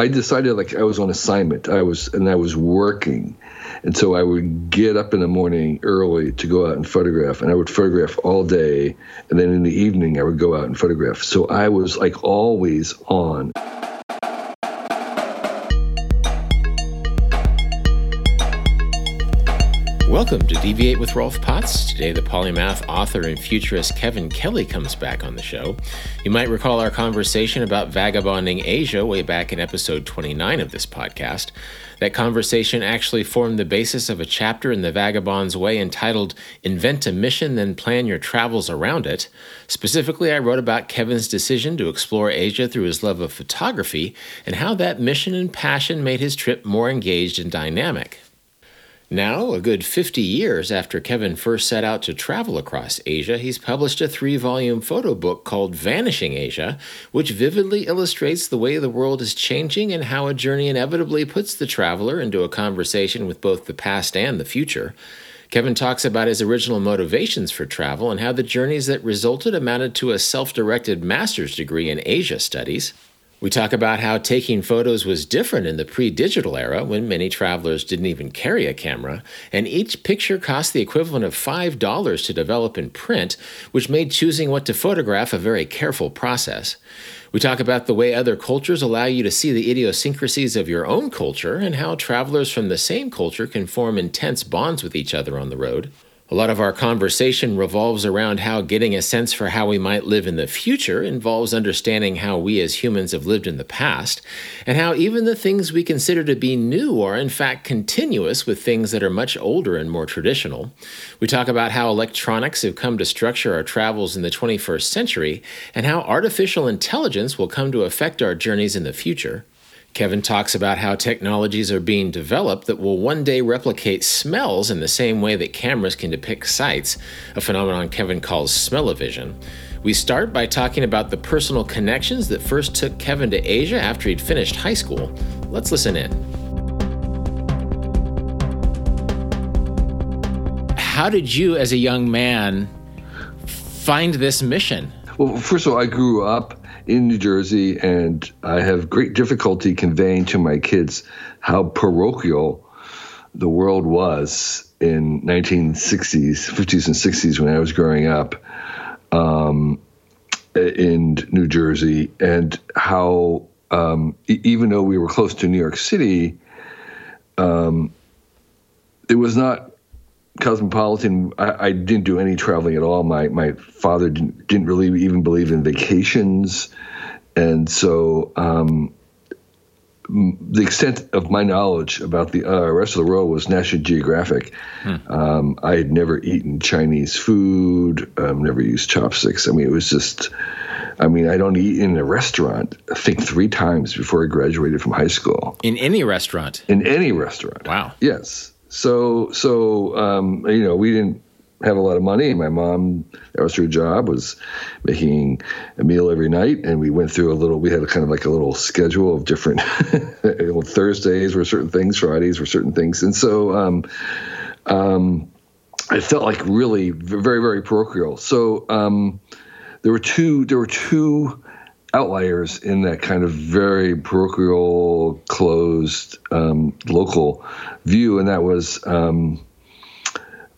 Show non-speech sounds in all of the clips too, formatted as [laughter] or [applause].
I decided like I was on assignment. I was and I was working, and so I would get up in the morning early to go out and photograph, and I would photograph all day, and then in the evening I would go out and photograph. So I was like always on. Welcome to Deviate with Rolf Potts. Today, the polymath author and futurist Kevin Kelly comes back on the show. You might recall our conversation about vagabonding Asia way back in episode 29 of this podcast. That conversation actually formed the basis of a chapter in The Vagabond's Way entitled Invent a Mission, Then Plan Your Travels Around It. Specifically, I wrote about Kevin's decision to explore Asia through his love of photography and how that mission and passion made his trip more engaged and dynamic. Now, a good 50 years after Kevin first set out to travel across Asia, he's published a three volume photo book called Vanishing Asia, which vividly illustrates the way the world is changing and how a journey inevitably puts the traveler into a conversation with both the past and the future. Kevin talks about his original motivations for travel and how the journeys that resulted amounted to a self directed master's degree in Asia studies. We talk about how taking photos was different in the pre digital era when many travelers didn't even carry a camera, and each picture cost the equivalent of $5 to develop and print, which made choosing what to photograph a very careful process. We talk about the way other cultures allow you to see the idiosyncrasies of your own culture and how travelers from the same culture can form intense bonds with each other on the road. A lot of our conversation revolves around how getting a sense for how we might live in the future involves understanding how we as humans have lived in the past, and how even the things we consider to be new are in fact continuous with things that are much older and more traditional. We talk about how electronics have come to structure our travels in the 21st century, and how artificial intelligence will come to affect our journeys in the future. Kevin talks about how technologies are being developed that will one day replicate smells in the same way that cameras can depict sights, a phenomenon Kevin calls smell-o-vision. We start by talking about the personal connections that first took Kevin to Asia after he'd finished high school. Let's listen in. How did you, as a young man, find this mission? Well, first of all, I grew up in New Jersey, and I have great difficulty conveying to my kids how parochial the world was in 1960s, 50s, and 60s when I was growing up um, in New Jersey, and how um, even though we were close to New York City, um, it was not cosmopolitan. I, I, didn't do any traveling at all. My my father didn't, didn't really even believe in vacations, and so um, the extent of my knowledge about the uh, rest of the world was National Geographic. Hmm. Um, I had never eaten Chinese food, um, never used chopsticks. I mean, it was just. I mean, I don't eat in a restaurant. I think three times before I graduated from high school. In any restaurant. In any restaurant. Wow. Yes. So so um, you know we didn't have a lot of money. My mom, that was her job, was making a meal every night, and we went through a little. We had a kind of like a little schedule of different. [laughs] Thursdays were certain things, Fridays were certain things, and so um, um, I felt like really very very parochial. So um, there were two. There were two outliers in that kind of very parochial, closed, um, local view, and that was um,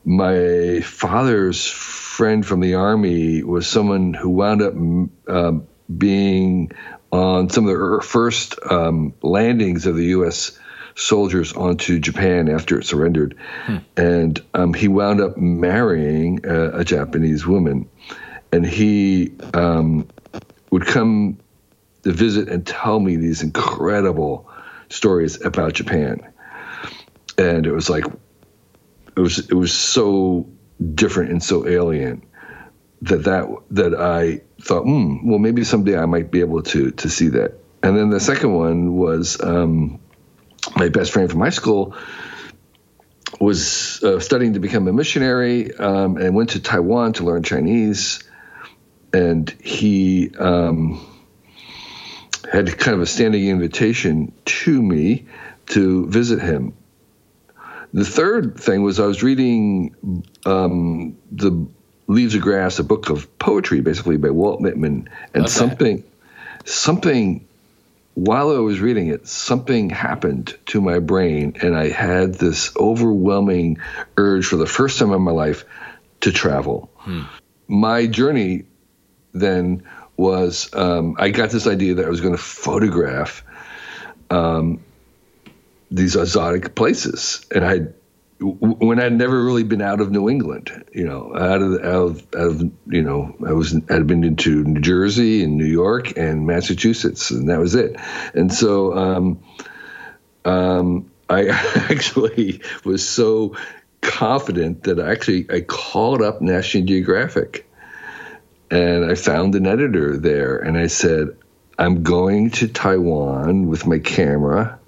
my father's friend from the army was someone who wound up uh, being on some of the first um, landings of the U.S. soldiers onto Japan after it surrendered, hmm. and um, he wound up marrying a, a Japanese woman, and he um, would come to visit and tell me these incredible stories about Japan. And it was like it was it was so different and so alien that that that I thought, hmm, well, maybe someday I might be able to to see that. And then the second one was um, my best friend from high school was uh, studying to become a missionary um, and went to Taiwan to learn Chinese. And he um, had kind of a standing invitation to me to visit him. The third thing was I was reading um, the Leaves of Grass, a book of poetry, basically by Walt Whitman, and okay. something, something while I was reading it, something happened to my brain, and I had this overwhelming urge for the first time in my life to travel. Hmm. My journey then was um, I got this idea that I was going to photograph um, these exotic places, and I when I'd never really been out of New England, you know, out of, out of, out of, you know, I was, I'd been into New Jersey and New York and Massachusetts, and that was it. And so, um, um, I [laughs] actually was so confident that I actually I called up National Geographic, and I found an editor there, and I said, "I'm going to Taiwan with my camera.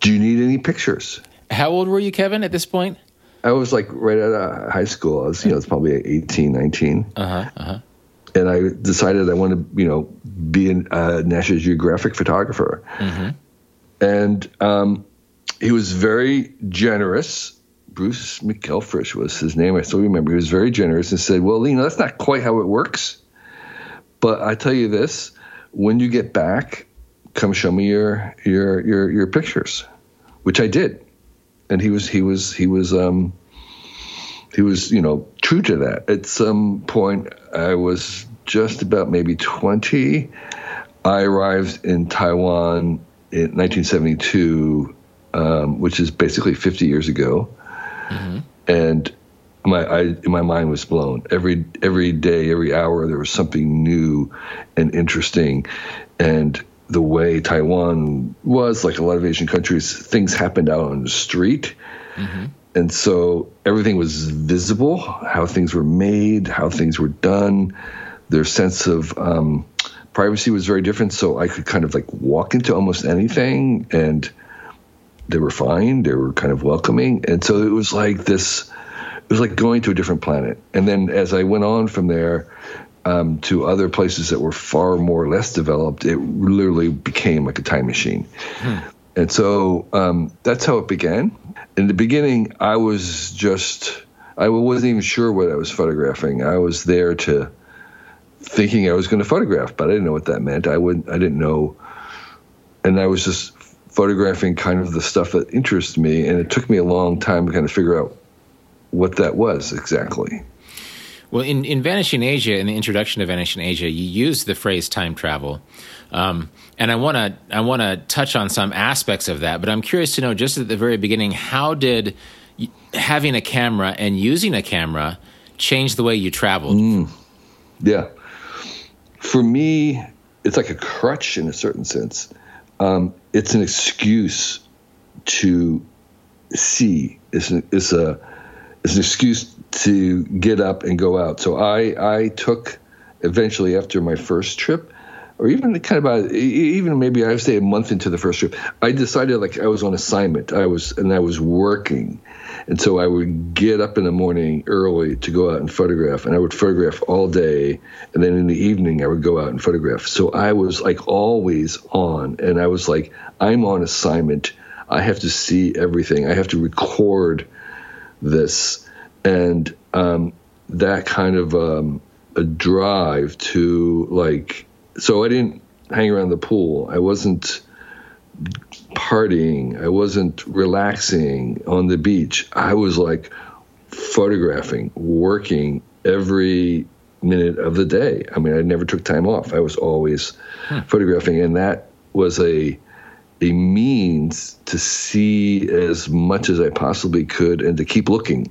Do you need any pictures?" How old were you, Kevin, at this point? I was like right out of high school. I was, you know, it's probably 18, 19. Uh huh. Uh huh. And I decided I wanted to, you know, be a uh, National Geographic photographer. Mm-hmm. And um, he was very generous. Bruce McElfresh was his name. I still remember. He was very generous and said, "Well, you know, that's not quite how it works, but I tell you this: when you get back, come show me your your your your pictures," which I did and he was he was he was um, he was you know true to that. At some point, I was just about maybe twenty. I arrived in Taiwan in 1972, um, which is basically 50 years ago, mm-hmm. and my I, my mind was blown. Every every day, every hour, there was something new and interesting, and the way Taiwan was, like a lot of Asian countries, things happened out on the street. Mm-hmm. And so everything was visible, how things were made, how things were done. Their sense of um, privacy was very different. So I could kind of like walk into almost anything and they were fine. They were kind of welcoming. And so it was like this, it was like going to a different planet. And then as I went on from there, um, to other places that were far more less developed, it literally became like a time machine. Hmm. And so um, that's how it began. In the beginning, I was just, I wasn't even sure what I was photographing. I was there to thinking I was going to photograph, but I didn't know what that meant. I wouldn't, I didn't know. And I was just photographing kind of the stuff that interests me. And it took me a long time to kind of figure out what that was exactly. Well, in, in Vanishing Asia, in the introduction to Vanishing Asia, you use the phrase time travel. Um, and I want to I want to touch on some aspects of that, but I'm curious to know just at the very beginning, how did having a camera and using a camera change the way you traveled? Mm, yeah, for me, it's like a crutch in a certain sense. Um, it's an excuse to see. It's an, it's a it's an excuse to get up and go out. So I I took eventually after my first trip, or even kind of about even maybe I would say a month into the first trip, I decided like I was on assignment. I was and I was working, and so I would get up in the morning early to go out and photograph, and I would photograph all day, and then in the evening I would go out and photograph. So I was like always on, and I was like I'm on assignment. I have to see everything. I have to record this and um, that kind of um, a drive to like so i didn't hang around the pool i wasn't partying i wasn't relaxing on the beach i was like photographing working every minute of the day i mean i never took time off i was always hmm. photographing and that was a a means to see as much as I possibly could and to keep looking.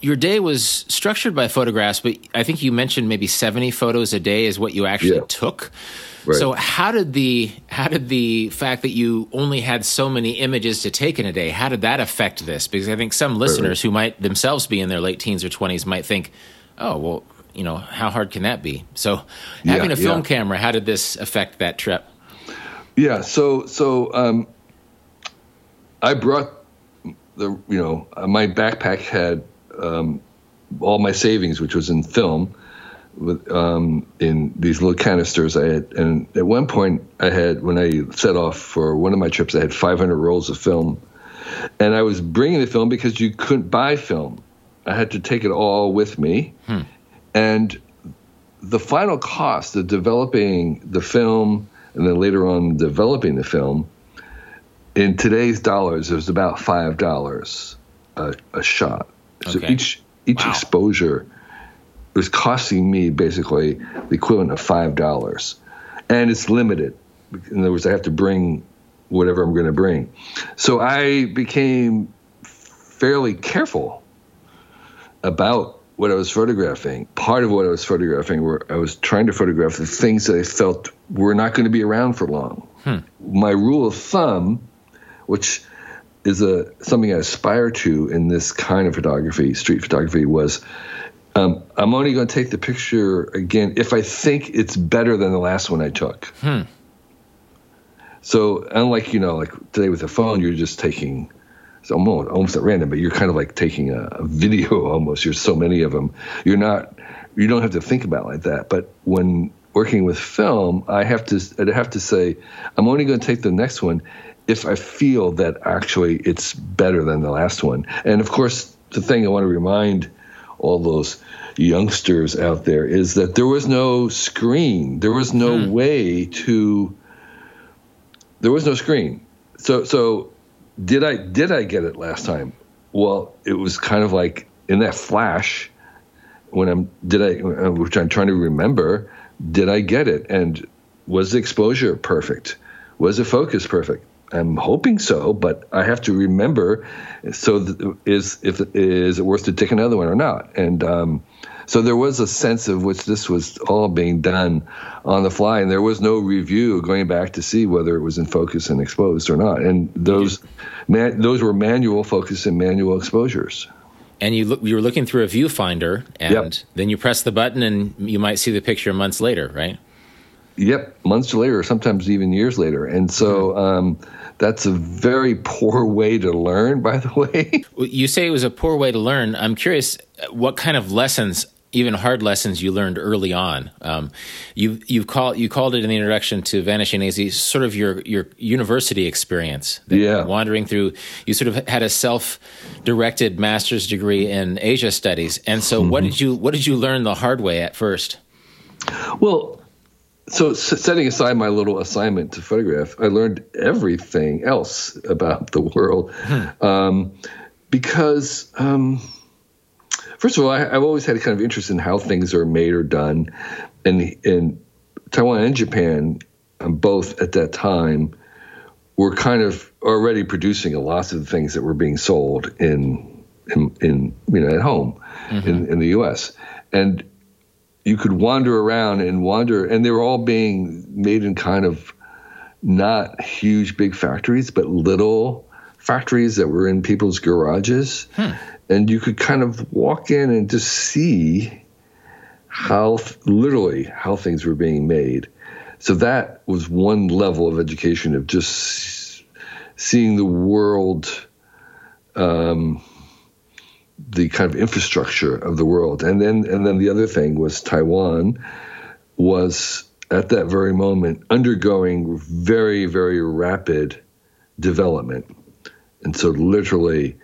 Your day was structured by photographs, but I think you mentioned maybe 70 photos a day is what you actually yeah. took. Right. So how did the how did the fact that you only had so many images to take in a day, how did that affect this? Because I think some listeners right. who might themselves be in their late teens or 20s might think, "Oh, well, you know, how hard can that be?" So having yeah, a film yeah. camera, how did this affect that trip? Yeah. So so um, I brought the you know my backpack had um, all my savings, which was in film, with um, in these little canisters. I had, and at one point I had when I set off for one of my trips, I had 500 rolls of film, and I was bringing the film because you couldn't buy film. I had to take it all with me, hmm. and the final cost of developing the film and then later on developing the film, in today's dollars, it was about five dollars a, a shot. So Okay. each each Wow. exposure was costing me basically the equivalent of five dollars, and it's limited. In other words, I have to bring whatever I'm going to bring. So I became fairly careful about what I was photographing. Part of what I was photographing were I was trying to photograph the things that I felt were not going to be around for long. Hmm. My rule of thumb, which is a something I aspire to in this kind of photography, street photography, was um, I'm only going to take the picture again if I think it's better than the last one I took. So unlike you know, like today with the phone, you're just taking it's almost almost at random, but you're kind of like taking a, a video [laughs] almost. There's so many of them. You're not you don't have to think about it like that. But when working with film, I have to I have to say I'm only going to take the next one if I feel that actually it's better than the last one. And of course, the thing I want to remind all those youngsters out there is that there was no screen. There was no hmm. way to there was no screen. So so did I did I get it last time? Well, it was kind of like in that flash when I'm did I which I'm trying to remember, did I get it and was the exposure perfect? Was the focus perfect? I'm hoping so, but I have to remember. So th- is if is it worth to take another one or not? And um, so there was a sense of which this was all being done on the fly, and there was no review going back to see whether it was in focus and exposed or not. And those man, those were manual focus and manual exposures. And you look, you were looking through a viewfinder, and Yep. then you press the button, and you might see the picture months later, right? Yep, months later, or sometimes even years later. And so um, that's a very poor way to learn, by the way. [laughs] You say it was a poor way to learn. I'm curious what kind of lessons, even hard lessons, you learned early on. Um, you you call you called it in the introduction to Vanishing Asia, sort of your your university experience. Yeah. wandering through. You sort of had a self directed master's degree in Asia studies, and so what Mm-hmm. did you what did you learn the hard way at first? Well, so setting aside my little assignment to photograph, I learned everything else about the world. Um, because, um, first of all, I, I've always had a kind of interest in how things are made or done. And in Taiwan and Japan, um, both at that time, were kind of already producing a lot of the things that were being sold in, in, in you know, at home in, in the U.S. And you could wander around and wander, and they were all being made in kind of not huge big factories, but little factories that were in people's garages. And you could kind of walk in and just see how literally how things were being made. So that was one level of education of just seeing the world um, the kind of infrastructure of the world. And then and then the other thing was Taiwan was at that very moment undergoing very very rapid development. And so literally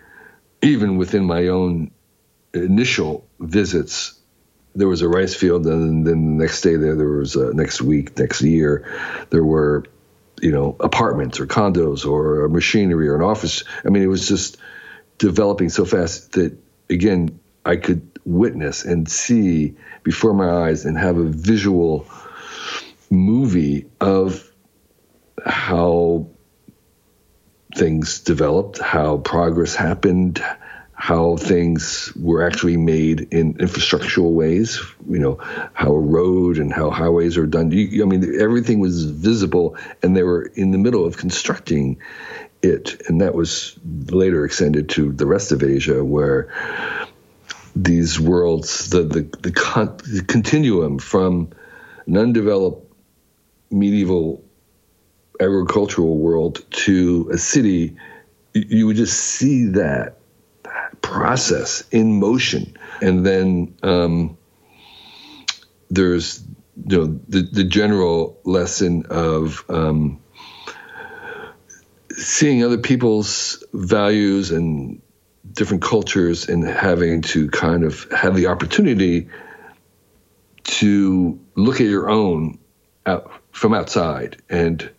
even within my own initial visits there was a rice field and then the next day there there was a next week next year there were you know apartments or condos or machinery or an office i mean it was just developing so fast that again I could witness and see before my eyes and have a visual movie of how things developed, how progress happened, how things were actually made in infrastructural ways, you know, how a road and how highways are done. You, I mean, everything was visible and they were in the middle of constructing it. And that was later extended to the rest of Asia where these worlds, the, the, the, con- the continuum from an undeveloped medieval agricultural world to a city, you, would just see that process in motion. And then um, there's you know the, the general lesson of um, seeing other people's values and different cultures and having to kind of have the opportunity to look at your own out from outside and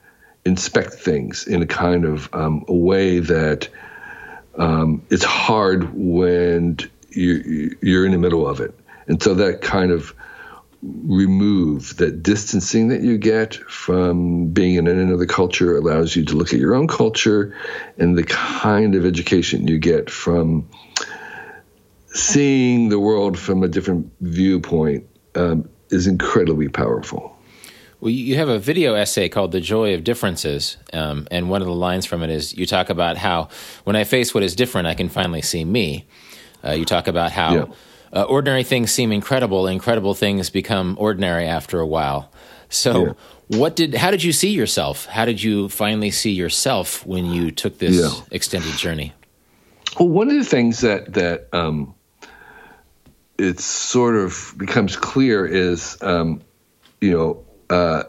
inspect things in a kind of um, a way that um, it's hard when you, you're in the middle of it. And so that kind of remove that distancing that you get from being in another culture allows you to look at your own culture and the kind of education you get from seeing the world from a different viewpoint um, is incredibly powerful. Well, you have a video essay called The Joy of Differences. Um, and one of the lines from it is you talk about how when I face what is different, I can finally see me. Uh, you talk about how yeah. Uh, ordinary things seem incredible, incredible things become ordinary after a while. So, yeah. what did? How did you see yourself? How did you finally see yourself when you took this yeah. extended journey? Well, one of the things that that um, it sort of becomes clear is, um, you know, uh,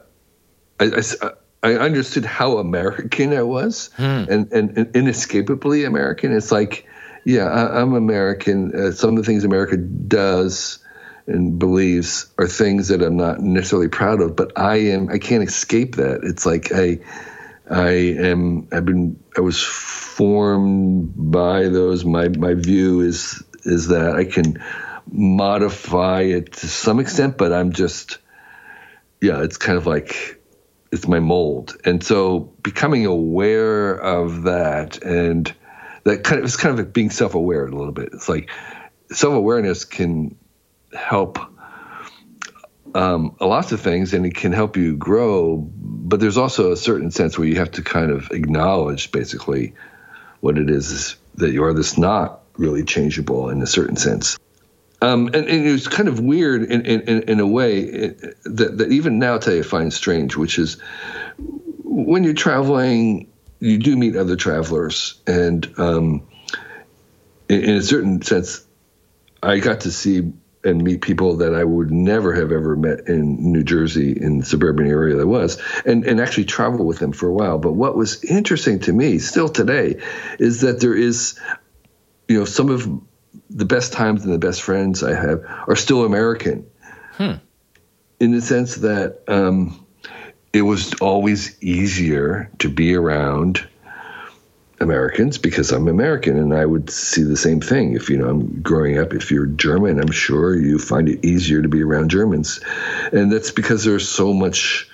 I, I, I, understood how American I was, hmm. and, and, and, inescapably American. It's like, yeah, I, am American. Uh, some of the things America does and believes are things that I'm not necessarily proud of, but I am. I can't escape that. It's like I, I am. I've been. I was formed by those. My my view is is that I can modify it to some extent, but I'm just yeah, it's kind of like it's my mold. And so becoming aware of that and that kind of it's kind of like being self-aware a little bit. It's like self-awareness can help um, lots of things and it can help you grow, but there's also a certain sense where you have to kind of acknowledge basically what it is that you are that's not really changeable in a certain sense. Um, and, and, it was kind of weird in, in, in a way that, that even now today I find strange, which is when you're traveling, you do meet other travelers. And um, in, in, a certain sense, I got to see and meet people that I would never have ever met in New Jersey, in the suburban area that was, and, and actually travel with them for a while. But what was interesting to me still today is that there is, you know, some of the best times and the best friends I have are still American. Hmm. In the sense that um, it was always easier to be around Americans because I'm American and I would see the same thing. If you know I'm growing up, if you're German, I'm sure you find it easier to be around Germans. And that's because there's so much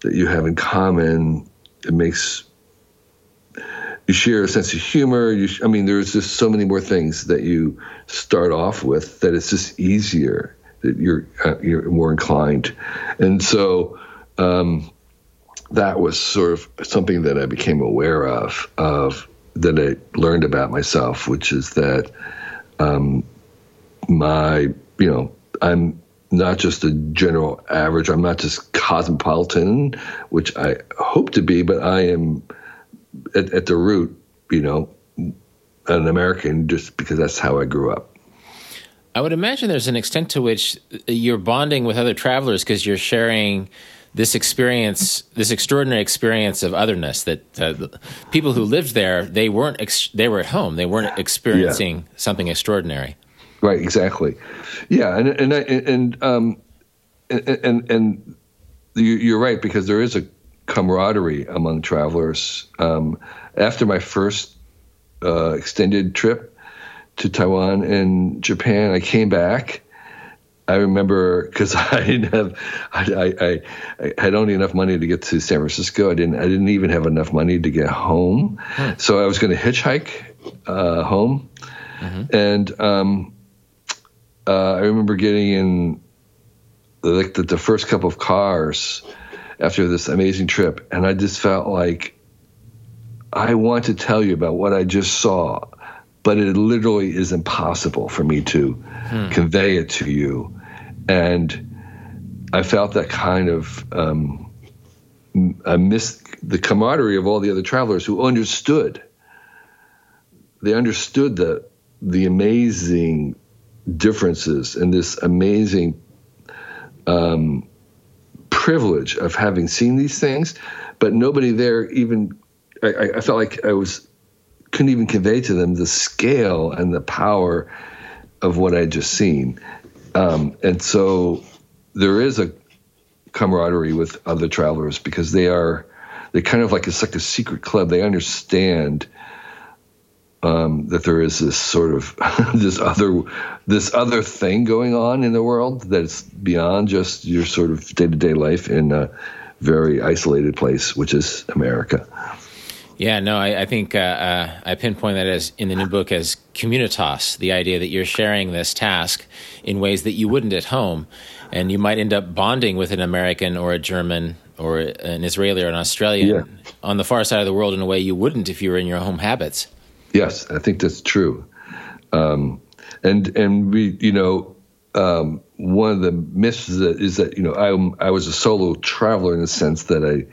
that you have in common. It makes you share a sense of humor. You, I mean, there's just so many more things that you start off with that it's just easier that you're uh, you're more inclined, and so um, that was sort of something that I became aware of of that I learned about myself, which is that um, my you know I'm not just a general average. I'm not just cosmopolitan, which I hope to be, but I am at, at the root, you know, an American just because that's how I grew up. I would imagine there's an extent to which you're bonding with other travelers because you're sharing this experience, this extraordinary experience of otherness. That uh, people who lived there, they weren't ex- they were at home. They weren't experiencing yeah. something extraordinary. Right. Exactly. Yeah. And and and um, and and, and you're right because there is a camaraderie among travelers. Um, after my first uh, extended trip to Taiwan and Japan, I came back. I remember because [laughs] I didn't have, I, I, I, had only enough money to get to San Francisco. I didn't, I didn't even have enough money to get home. So I was going to hitchhike uh, home, mm-hmm. and um, uh, I remember getting in like the, the first couple of cars after this amazing trip, and I just felt like I want to tell you about what I just saw, but it literally is impossible for me to hmm. convey it to you. And I felt that kind of um, I missed the camaraderie of all the other travelers who understood. They understood the the amazing differences and this amazing um, privilege of having seen these things, but nobody there even. I, I felt like I was couldn't even convey to them the scale and the power of what I'd just seen, um, and so there is a camaraderie with other travelers because they are they kind of like it's like a secret club. They understand um, that there is this sort of [laughs] this other this other thing going on in the world that's beyond just your sort of day to day life in a very isolated place, which is America. Yeah, no, I, I think uh, uh, I pinpoint that as in the new book as communitas, the idea that you're sharing this task in ways that you wouldn't at home, and you might end up bonding with an American or a German or an Israeli or an Australian yeah. on the far side of the world in a way you wouldn't if you were in your home habits. Yes, I think that's true. Um, and and we, you know, um, one of the myths is that, is that you know I I was a solo traveler in the sense that I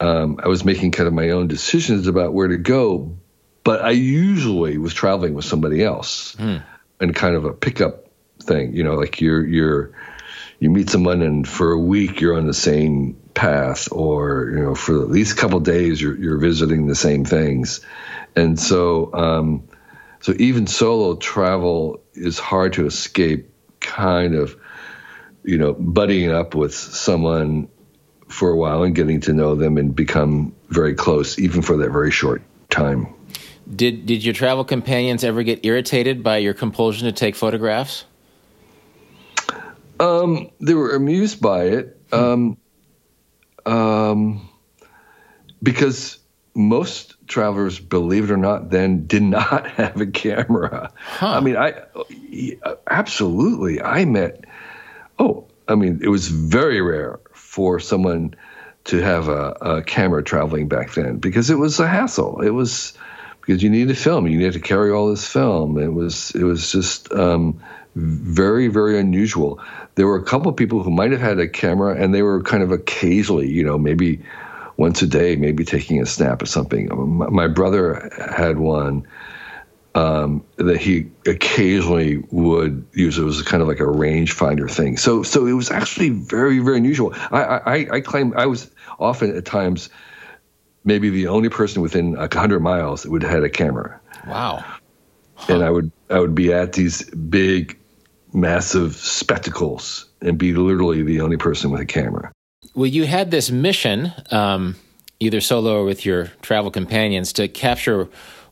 um, I was making kind of my own decisions about where to go, but I usually was traveling with somebody else, hmm. and kind of a pickup thing. You know, like you're you're you meet someone and for a week you're on the same path, or you know for at least a couple days you're you're visiting the same things, and so um, so even solo travel is hard to escape. Kind of, you know, buddying up with someone for a while and getting to know them and become very close, even for that very short time. Did did your travel companions ever get irritated by your compulsion to take photographs? Um, they were amused by it. Um, um, because most travelers, believe it or not, then did not [laughs] have a camera. Huh. I mean, I absolutely. I met. Oh, I mean, it was very rare for someone to have a, a camera traveling back then because it was a hassle. It was because you needed to film. You needed to carry all this film. It was it was just um, very very unusual. There were a couple of people who might have had a camera, and they were kind of occasionally, you know, maybe once a day, maybe taking a snap of something. My brother had one um, that he occasionally would use. It was kind of like a rangefinder thing. So, so it was actually very, very unusual. I, I, I claim I was often at times maybe the only person within a hundred miles that would have had a camera. Wow. Huh. And I would I would be at these big, massive spectacles and be literally the only person with a camera. Well, you had this mission, um, either solo or with your travel companions, to capture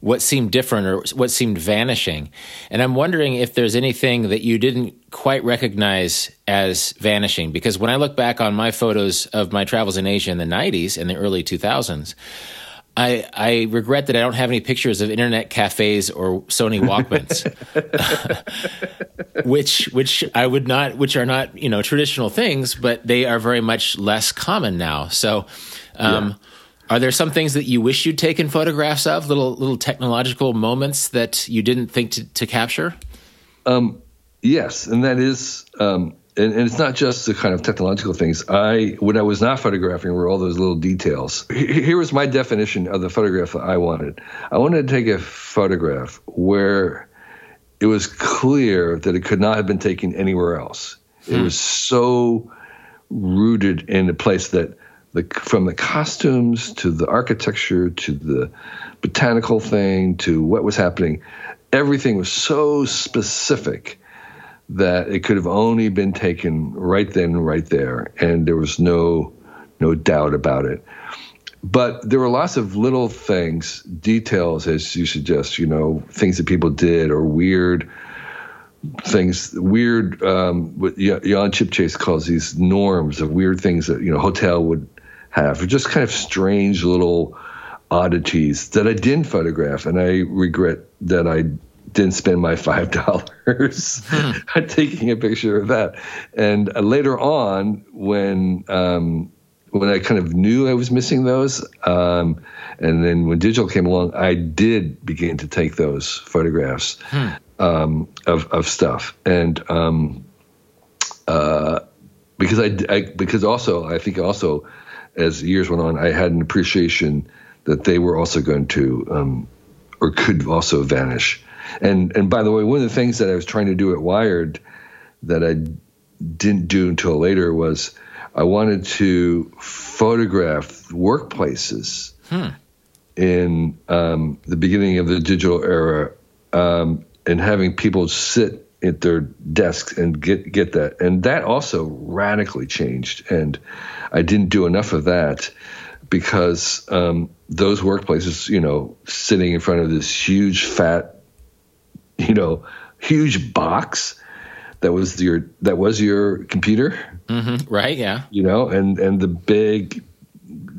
what seemed different or what seemed vanishing. And I'm wondering if there's anything that you didn't quite recognize as vanishing. Because when I look back on my photos of my travels in Asia in the 90s and the early 2000s, I, I regret that I don't have any pictures of internet cafes or Sony Walkmans, [laughs] which which I would not, which are not you know traditional things, but they are very much less common now. So, um, yeah. Are there some things that you wish you'd taken photographs of, little little technological moments that you didn't think to, to capture? Um, yes, and that is um, and, and, it's not just the kind of technological things. I, when I was not photographing, were all those little details. Here was my definition of the photograph that I wanted. I wanted to take a photograph where it was clear that it could not have been taken anywhere else. Hmm. It was so rooted in a place that the from the costumes to the architecture to the botanical thing to what was happening, everything was so specific that it could have only been taken right then, right there, and there was no no doubt about it. But there were lots of little things, details, as you suggest, you know, things that people did or weird things, weird, um, what Jan Chipchase calls these norms of weird things that, you know, hotel would have, or just kind of strange little oddities that I didn't photograph. And I regret that I didn't spend my [laughs] five dollars hmm. taking a picture of that. And uh, later on, when um, when I kind of knew I was missing those, um, and then when digital came along, I did begin to take those photographs hmm. um, of of stuff, and um, uh, because I, I because also I think also as years went on, I had an appreciation that they were also going to um, or could also vanish. And and by the way, one of the things that I was trying to do at Wired that I didn't do until later was I wanted to photograph workplaces hmm. in um, the beginning of the digital era um, and having people sit at their desks and get get that. And that also radically changed. And I didn't do enough of that because um, those workplaces, you know, sitting in front of this huge fat, you know, huge box that was your that was your computer, mm-hmm. right? Yeah, you know, and and the big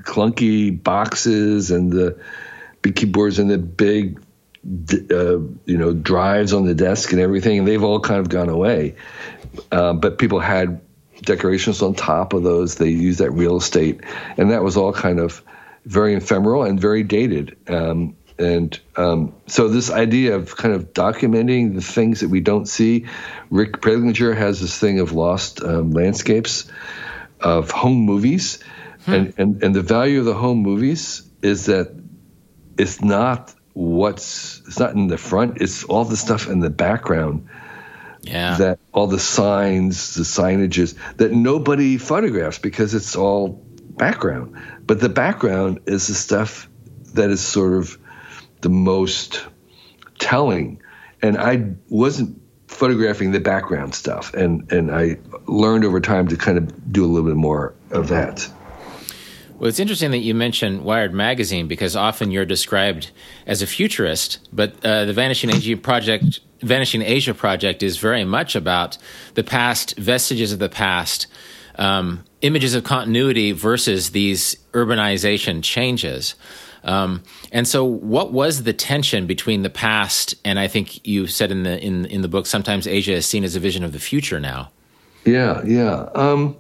clunky boxes and the big keyboards and the big uh, you know drives on the desk and everything and they've all kind of gone away uh, but people had decorations on top of those. They used that real estate. And that was all kind of very ephemeral and very dated. Um, and um, so this idea of kind of documenting the things that we don't see rick Prelinger has this thing of lost um, landscapes of home movies. Hmm. And, and and the value of the home movies is that it's not what's it's not in the front, it's all the stuff in the background. Yeah. That all the signs, the signages that nobody photographs because it's all background. But the background is the stuff that is sort of the most telling. And I wasn't photographing the background stuff and and I learned over time to kind of do a little bit more of that. Well, it's interesting that you mention Wired magazine because often you're described as a futurist, but uh, the Vanishing Asia project, Vanishing Asia project, is very much about the past, vestiges of the past, um, images of continuity versus these urbanization changes. Um, and so, what was the tension between the past and I think you said in the in in the book sometimes Asia is seen as a vision of the future now. Yeah, yeah. Um,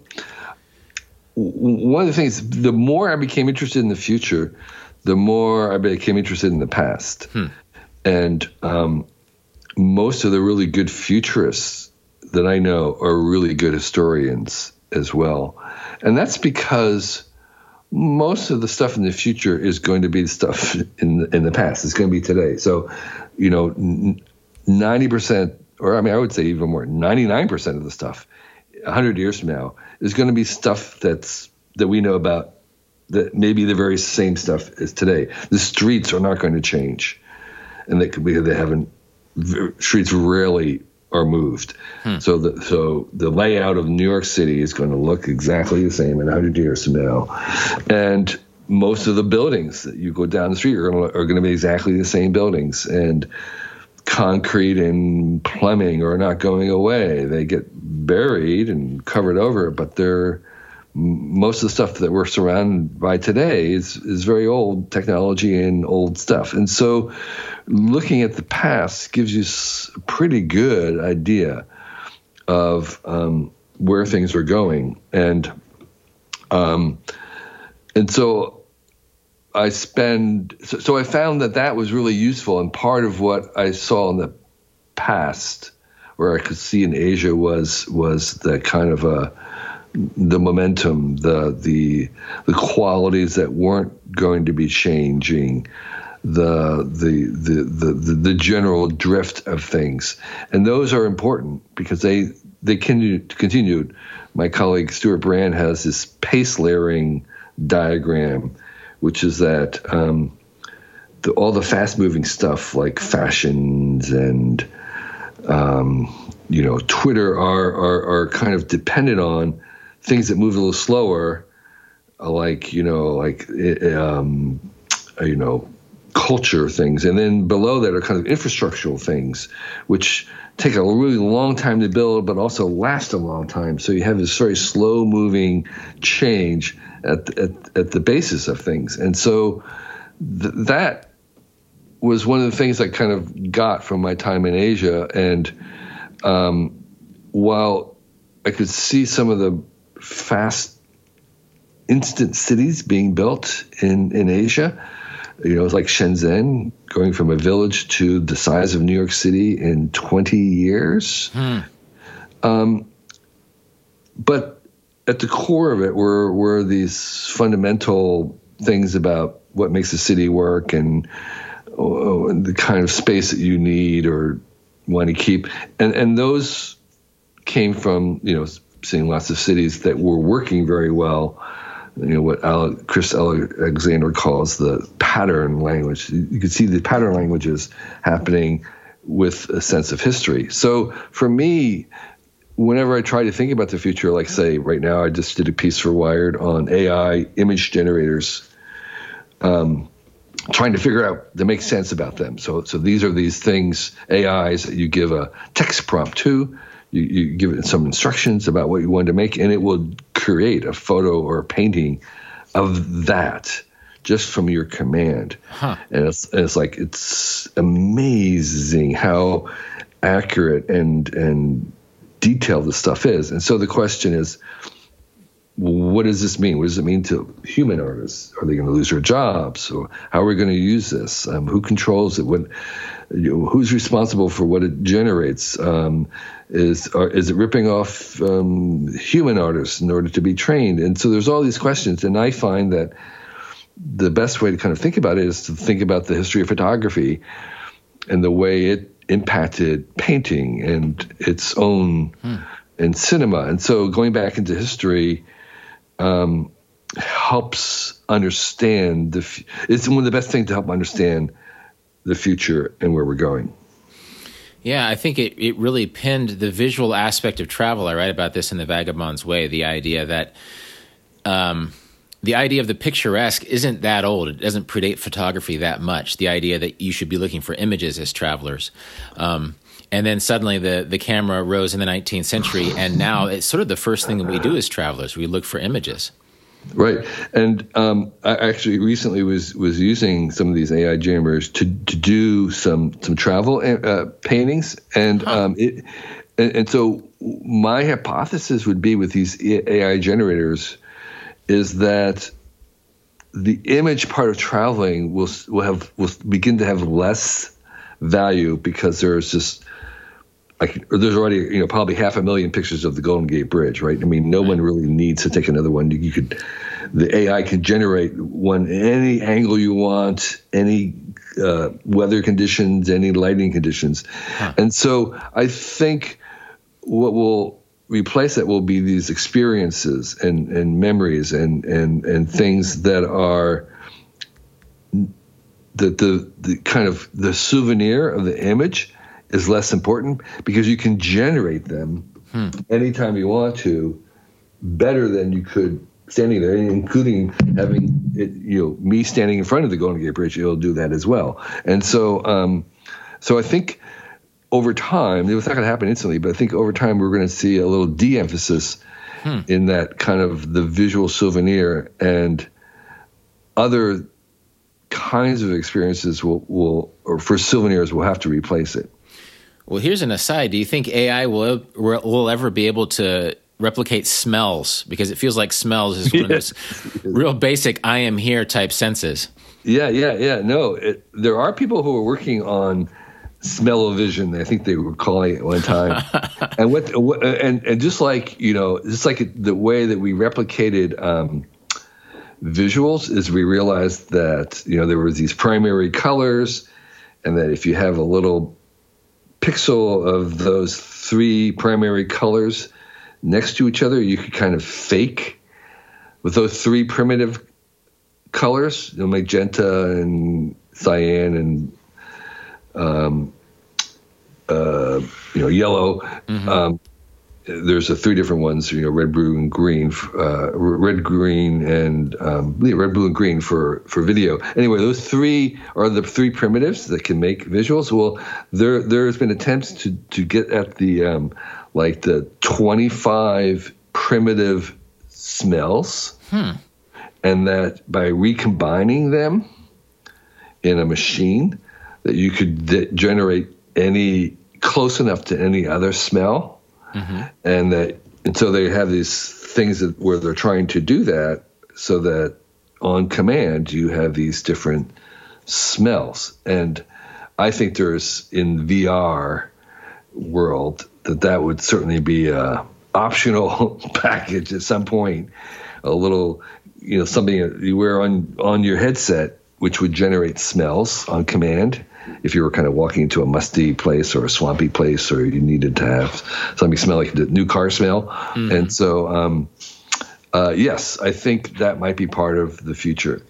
one of the things, the more I became interested in the future, the more I became interested in the past. Hmm. And um, most of the really good futurists that I know are really good historians as well. And that's because most of the stuff in the future is going to be the stuff [laughs] in the, in the past. It's going to be today. So, you know, 90%, or I mean, I would say even more, 99% of the stuff 100 years from now is going to be stuff that's that we know about that maybe the very same stuff as today. The streets are not going to change, and they could be they haven't streets rarely are moved. Hmm. So the so the layout of New York City is going to look exactly the same in 100 years from now, and most of the buildings that you go down the street are going to, are going to be exactly the same buildings and concrete and plumbing are not going away. They get buried and covered over, but they're most of the stuff that we're surrounded by today is is very old technology and old stuff. And so looking at the past gives you a pretty good idea of um, where things are going. And um, and so I spend so, so I found that that was really useful and part of what I saw in the past where I could see in Asia was was the kind of a the momentum, the the the qualities that weren't going to be changing, the the the the, the general drift of things, and those are important because they they continue continued. My colleague Stewart Brand has this pace layering diagram which is that um, the, all the fast moving stuff like fashions and um, you know Twitter are, are are kind of dependent on things that move a little slower, like you know like um, you know culture things, and then below that are kind of infrastructural things, which take a really long time to build, but also last a long time. So you have this very slow moving change at, at, at the basis of things. And so th- that was one of the things I kind of got from my time in Asia. And um, while I could see some of the fast, instant cities being built in, in Asia, you know, it's like Shenzhen going from a village to the size of New York City in 20 years. Hmm. Um, but at the core of it were were these fundamental things about what makes a city work and, uh, the kind of space that you need or want to keep, and and those came from you know seeing lots of cities that were working very well. You know what Chris Alexander calls the pattern language. You could see the pattern languages happening with a sense of history. So for me, whenever I try to think about the future, like say right now, I just did a piece for Wired on AI image generators, um, trying to figure out to make sense about them. So, so these are these things AIs that you give a text prompt to. You, you give it some instructions about what you want to make, and it will create a photo or a painting of that just from your command. Huh. And it's, it's like it's amazing how accurate and and detailed the stuff is. And so the question is, what does this mean? What does it mean to human artists? Are they going to lose their jobs? Or how are we going to use this? Um, who controls it? What, you know, who's responsible for what it generates? Um, is is it ripping off um, human artists in order to be trained? And so there's all these questions. And I find that the best way to kind of think about it is to think about the history of photography and the way it impacted painting and its own hmm. and cinema. And so going back into history um, helps understand the. F- it's one of the best things to help understand the future and where we're going. Yeah, I think it, it really pinned the visual aspect of travel. I write about this in The Vagabond's Way the idea that um, the idea of the picturesque isn't that old. It doesn't predate photography that much. The idea that you should be looking for images as travelers. Um, and then suddenly the, the camera rose in the 19th century, and now it's sort of the first thing that we do as travelers. We look for images. Right, and um, I actually recently was was using some of these AI jammers to, to do some some travel uh, paintings, and huh. um, it and, and, so my hypothesis would be with these AI generators is that the image part of traveling will will have will begin to have less value because there's just like there's already you know probably half a million pictures of the Golden Gate Bridge, right? I mean, no one really needs to take another one. You, you could the AI can generate one any angle you want, any uh, weather conditions, any lighting conditions, huh. and so I think what will replace it will be these experiences and, and memories and, and, and things that are the, the, the kind of the souvenir of the image is less important because you can generate them hmm. anytime you want to better than you could standing there, including having it, you know me standing in front of the Golden Gate Bridge. It'll do that as well. And so, um, so I think over time, it was not going to happen instantly, but I think over time we're going to see a little de-emphasis hmm. in that kind of the visual souvenir and other kinds of experiences will, will or for souvenirs will have to replace it. Well, here's an aside. Do you think AI will will ever be able to replicate smells? Because it feels like smells is one of those [laughs] real basic "I am here" type senses. Yeah, yeah, yeah. No, it, there are people who are working on smell-o-vision i think they were calling it one time. [laughs] And what and and just like you know just like the way that we replicated um, visuals is we realized that you know there were these primary colors and that if you have a little pixel of those three primary colors next to each other you could kind of fake with those three primitive colors you know magenta and cyan and um, uh, you know, yellow. Mm-hmm. Um, there's a three different ones, you know, red, blue, and green. Uh, red, green, and um, yeah, red, blue, and green for for video. Anyway, those three are the three primitives that can make visuals. Well, there there's been attempts to to get at the um, like the 25 primitive smells, hmm. and that by recombining them in a machine, that you could generate any close enough to any other smell, mm-hmm. and that and so they have these things that, where they're trying to do that so that on command you have these different smells. And i think there's in vr world that that would certainly be a optional [laughs] package at some point. A little you know something you wear on on your headset which would generate smells on command if you were kind of walking into a musty place or a swampy place, or you needed to have something smell like the new car smell. Mm-hmm. And so, um, uh, yes, I think that might be part of the future.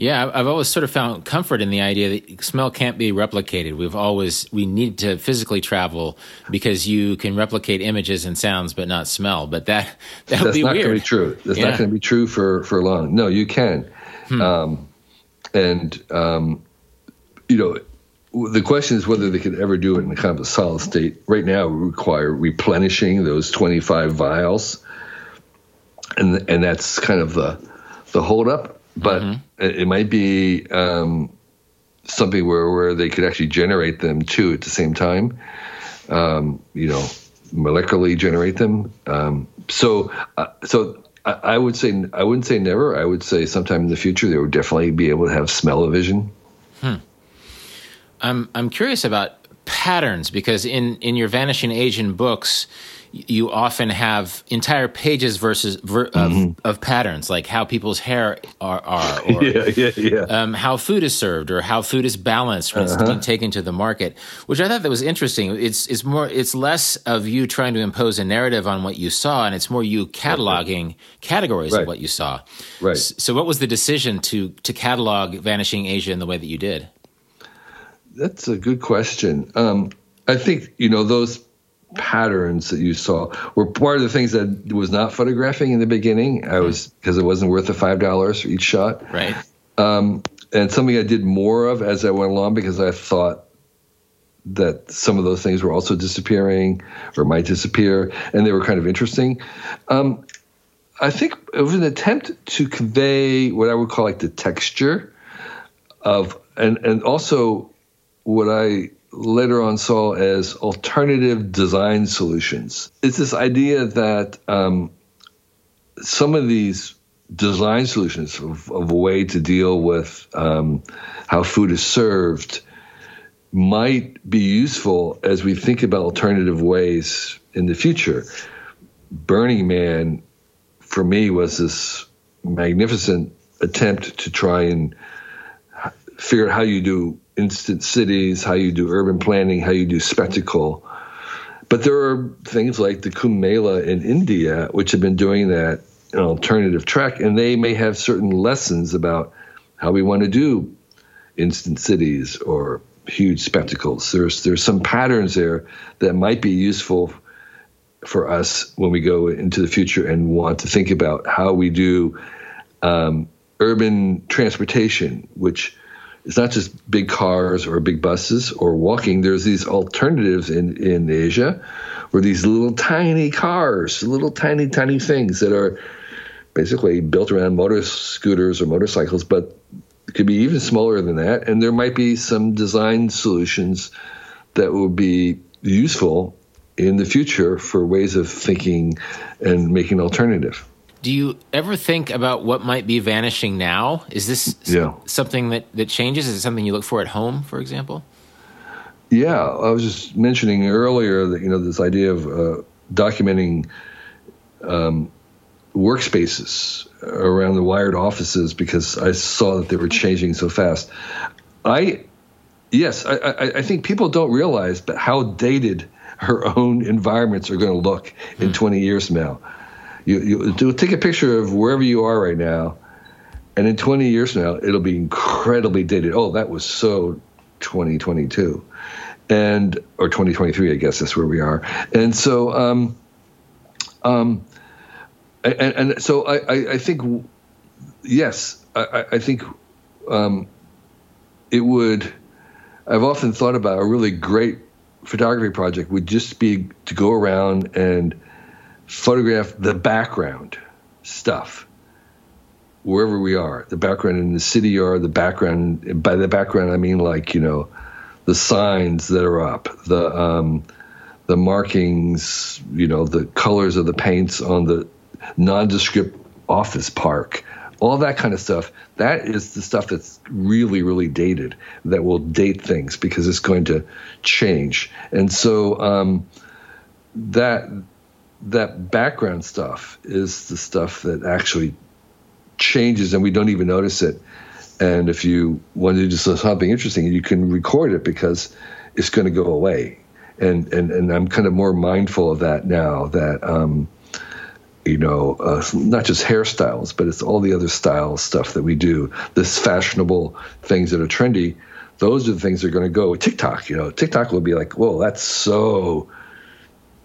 Yeah, I've always sort of found comfort in the idea that smell can't be replicated. We've always we need to physically travel because you can replicate images and sounds, but not smell. But that [laughs] that would be weird. That's not going to be true. That's yeah. not going to be true for for long. No, you can. Hmm. Um, and um, you know, the question is whether they could ever do it in a kind of a solid state. Right now, we require replenishing those 25 vials, and and that's kind of the the holdup but mm-hmm. it, it, might be um, something where, where they could actually generate them too at the same time. Um, you know, molecularly generate them. Um, so, uh, so I, I, would say I wouldn't say never. I would say sometime in the future they would definitely be able to have smell-o-vision. Hmm. I'm I'm curious about patterns because in in your Vanishing Asian books you often have entire pages versus ver, of, mm-hmm. of, patterns, like how people's hair are, are [laughs] or yeah, yeah, yeah. Um, how food is served, or how food is balanced when uh-huh. it's being taken to the market. Which I thought that was interesting. It's it's more it's less of you trying to impose a narrative on what you saw, and it's more you cataloging right. categories right. of what you saw. Right. So, what was the decision to to catalog Vanishing Asia in the way that you did? That's a good question. Um, I think you know those patterns that you saw were part of the things that was not photographing in the beginning. I was because it wasn't worth the five dollars for each shot. Right. Um, and something I did more of as I went along because I thought that some of those things were also disappearing or might disappear, and they were kind of interesting. Um, I think it was an attempt to convey what I would call like the texture of, and and also what I later on saw as alternative design solutions. It's this idea that um, some of these design solutions of, of, a way to deal with um, how food is served might be useful as we think about alternative ways in the future. Burning Man, for me, was this magnificent attempt to try and figure out how you do instant cities, how you do urban planning, how you do spectacle. But there are things like the Kumbh Mela in India, which have been doing that an alternative track, and they may have certain lessons about how we want to do instant cities or huge spectacles. There's there's some patterns there that might be useful for us when we go into the future and want to think about how we do um, urban transportation, which it's not just big cars or big buses or walking. There's these alternatives in, in Asia where these little tiny cars, little tiny, tiny things that are basically built around motor scooters or motorcycles, but could be even smaller than that. And there might be some design solutions that would be useful in the future for ways of thinking and making alternative. Do you ever think about what might be vanishing now? Is this yeah. something that, that changes? Is it something you look for at home, for example? Yeah, I was just mentioning earlier that you know this idea of uh, documenting um, workspaces around the wired offices because I saw that they were changing so fast. I yes, I, I, I think people don't realize but how dated her own environments are going to look in mm. 20 years from now you, you do take a picture of wherever you are right now, and in 20 years now, it'll be incredibly dated. Oh, that was so 2022, and or 2023, I guess that's where we are. And so, um, um, and, and so I, I, I think, yes, I, I think, um, it would. I've often thought about a really great photography project would just be to go around and photograph the background stuff wherever we are the background in the city or the background by the background i mean like you know the signs that are up the um, the markings you know the colors of the paints on the nondescript office park all that kind of stuff. That is the stuff that's really really dated that will date things because it's going to change. And so um, that that background stuff is the stuff that actually changes and we don't even notice it. And if you want to do something interesting, you can record it because it's going to go away. And, and, and I'm kind of more mindful of that now that, um, you know, uh, not just hairstyles, but it's all the other style stuff that we do. This fashionable things that are trendy. Those are the things that are going to go. TikTok, you know, TikTok will be like, whoa, that's so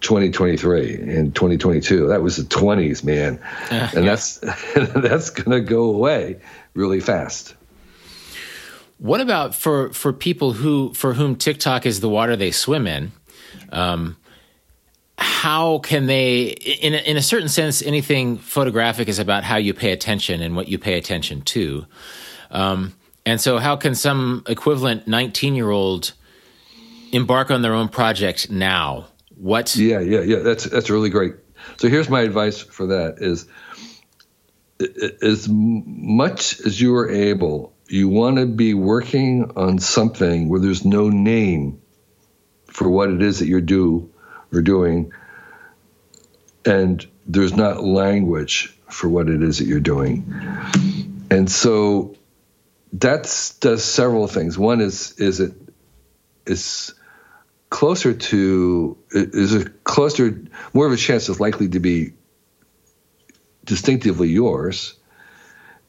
2023 and 2022. That was the 20s, man, uh, [laughs] and yeah. that's [laughs] that's going to go away really fast. What about for for people who for whom TikTok is the water they swim in? Um, how can they in a, in a certain sense anything photographic is about how you pay attention and what you pay attention to um, and so how can some equivalent 19 year old embark on their own project now what yeah yeah yeah that's that's really great so here's my advice for that is as much as you are able you want to be working on something where there's no name for what it is that you're do or doing, and there's not language for what it is that you're doing. And so that does several things. One is is it is closer to is a closer more of a chance is likely to be distinctively yours,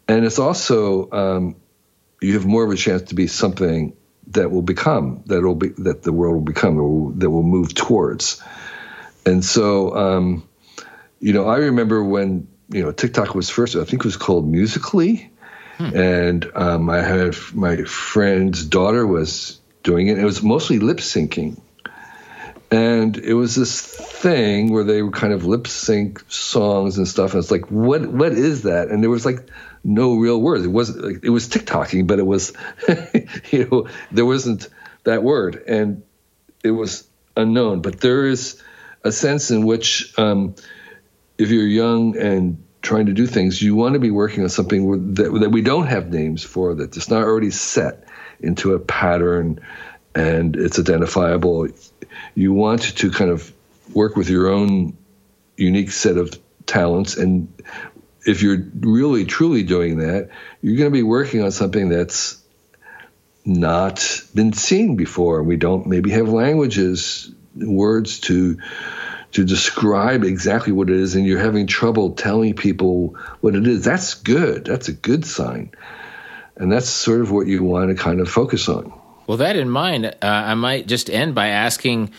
and it's also um, you have more of a chance to be something that will become that will be that the world will become that will, that will move towards. And so um, you know i remember when you know tiktok was first i think it was called Musical.ly. Hmm. and um, i had my friend's daughter was doing it. It was mostly lip syncing and it was this thing where they would kind of lip sync songs and stuff and it's like what what is that and there was like no real words. It wasn't. Like, it was TikToking, but it was, [laughs] you know, there wasn't that word, and it was unknown. But there is a sense in which, um, if you're young and trying to do things, you want to be working on something that, that we don't have names for, that it's not already set into a pattern and it's identifiable. You want to kind of work with your own unique set of talents and if you're really truly doing that, you're going to be working on something that's not been seen before. We don't maybe have languages, words to to describe exactly what it is, and you're having trouble telling people what it is. That's good. That's a good sign, and that's sort of what you want to kind of focus on. Well, that in mind, uh, I might just end by asking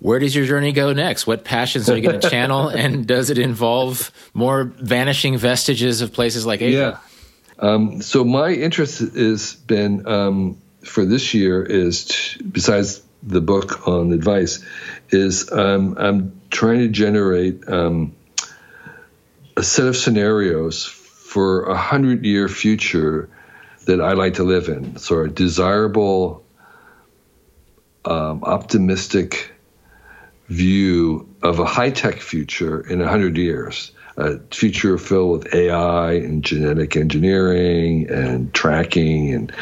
where does your journey go next? What passions are you going to channel? [laughs] and does it involve more vanishing vestiges of places like Asia? Yeah. Um, so my interest has been um, for this year is to, besides the book on advice is um, I'm trying to generate um, a set of scenarios for a hundred year future that I like to live in. So a desirable, um, optimistic view of a high tech future in 100 years, a future filled with AI and genetic engineering and tracking and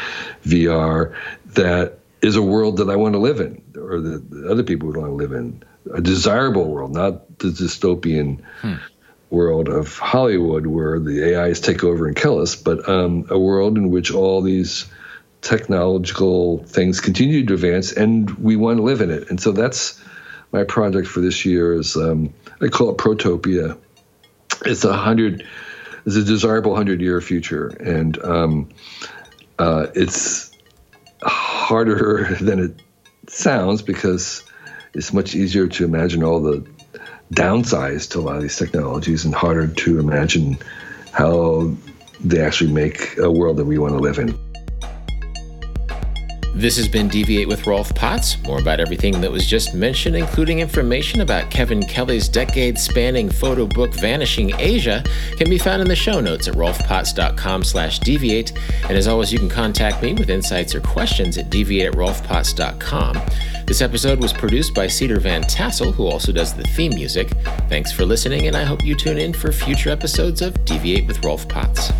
VR that is a world that I want to live in, or that other people would want to live in. A desirable world, not the dystopian hmm. World of Hollywood where the AIs take over and kill us, but um, a world in which all these technological things continue to advance and we want to live in it. And so that's my project for this year is um, I call it Protopia. It's a hundred, it's a desirable hundred year future, and um, uh, it's harder [laughs] than it sounds because it's much easier to imagine all the downsides to a lot of these technologies and harder to imagine how they actually make a world that we want to live in. This has been Deviate with Rolf Potts. More about everything that was just mentioned, including information about Kevin Kelly's decade spanning photo book Vanishing Asia, can be found in the show notes at rolfpotts.com slash deviate. And as always, you can contact me with insights or questions at deviate at rolfpotts.com. This episode was produced by Cedar Van Tassel, who also does the theme music. Thanks for listening, and I hope you tune in for future episodes of Deviate with Rolf Potts.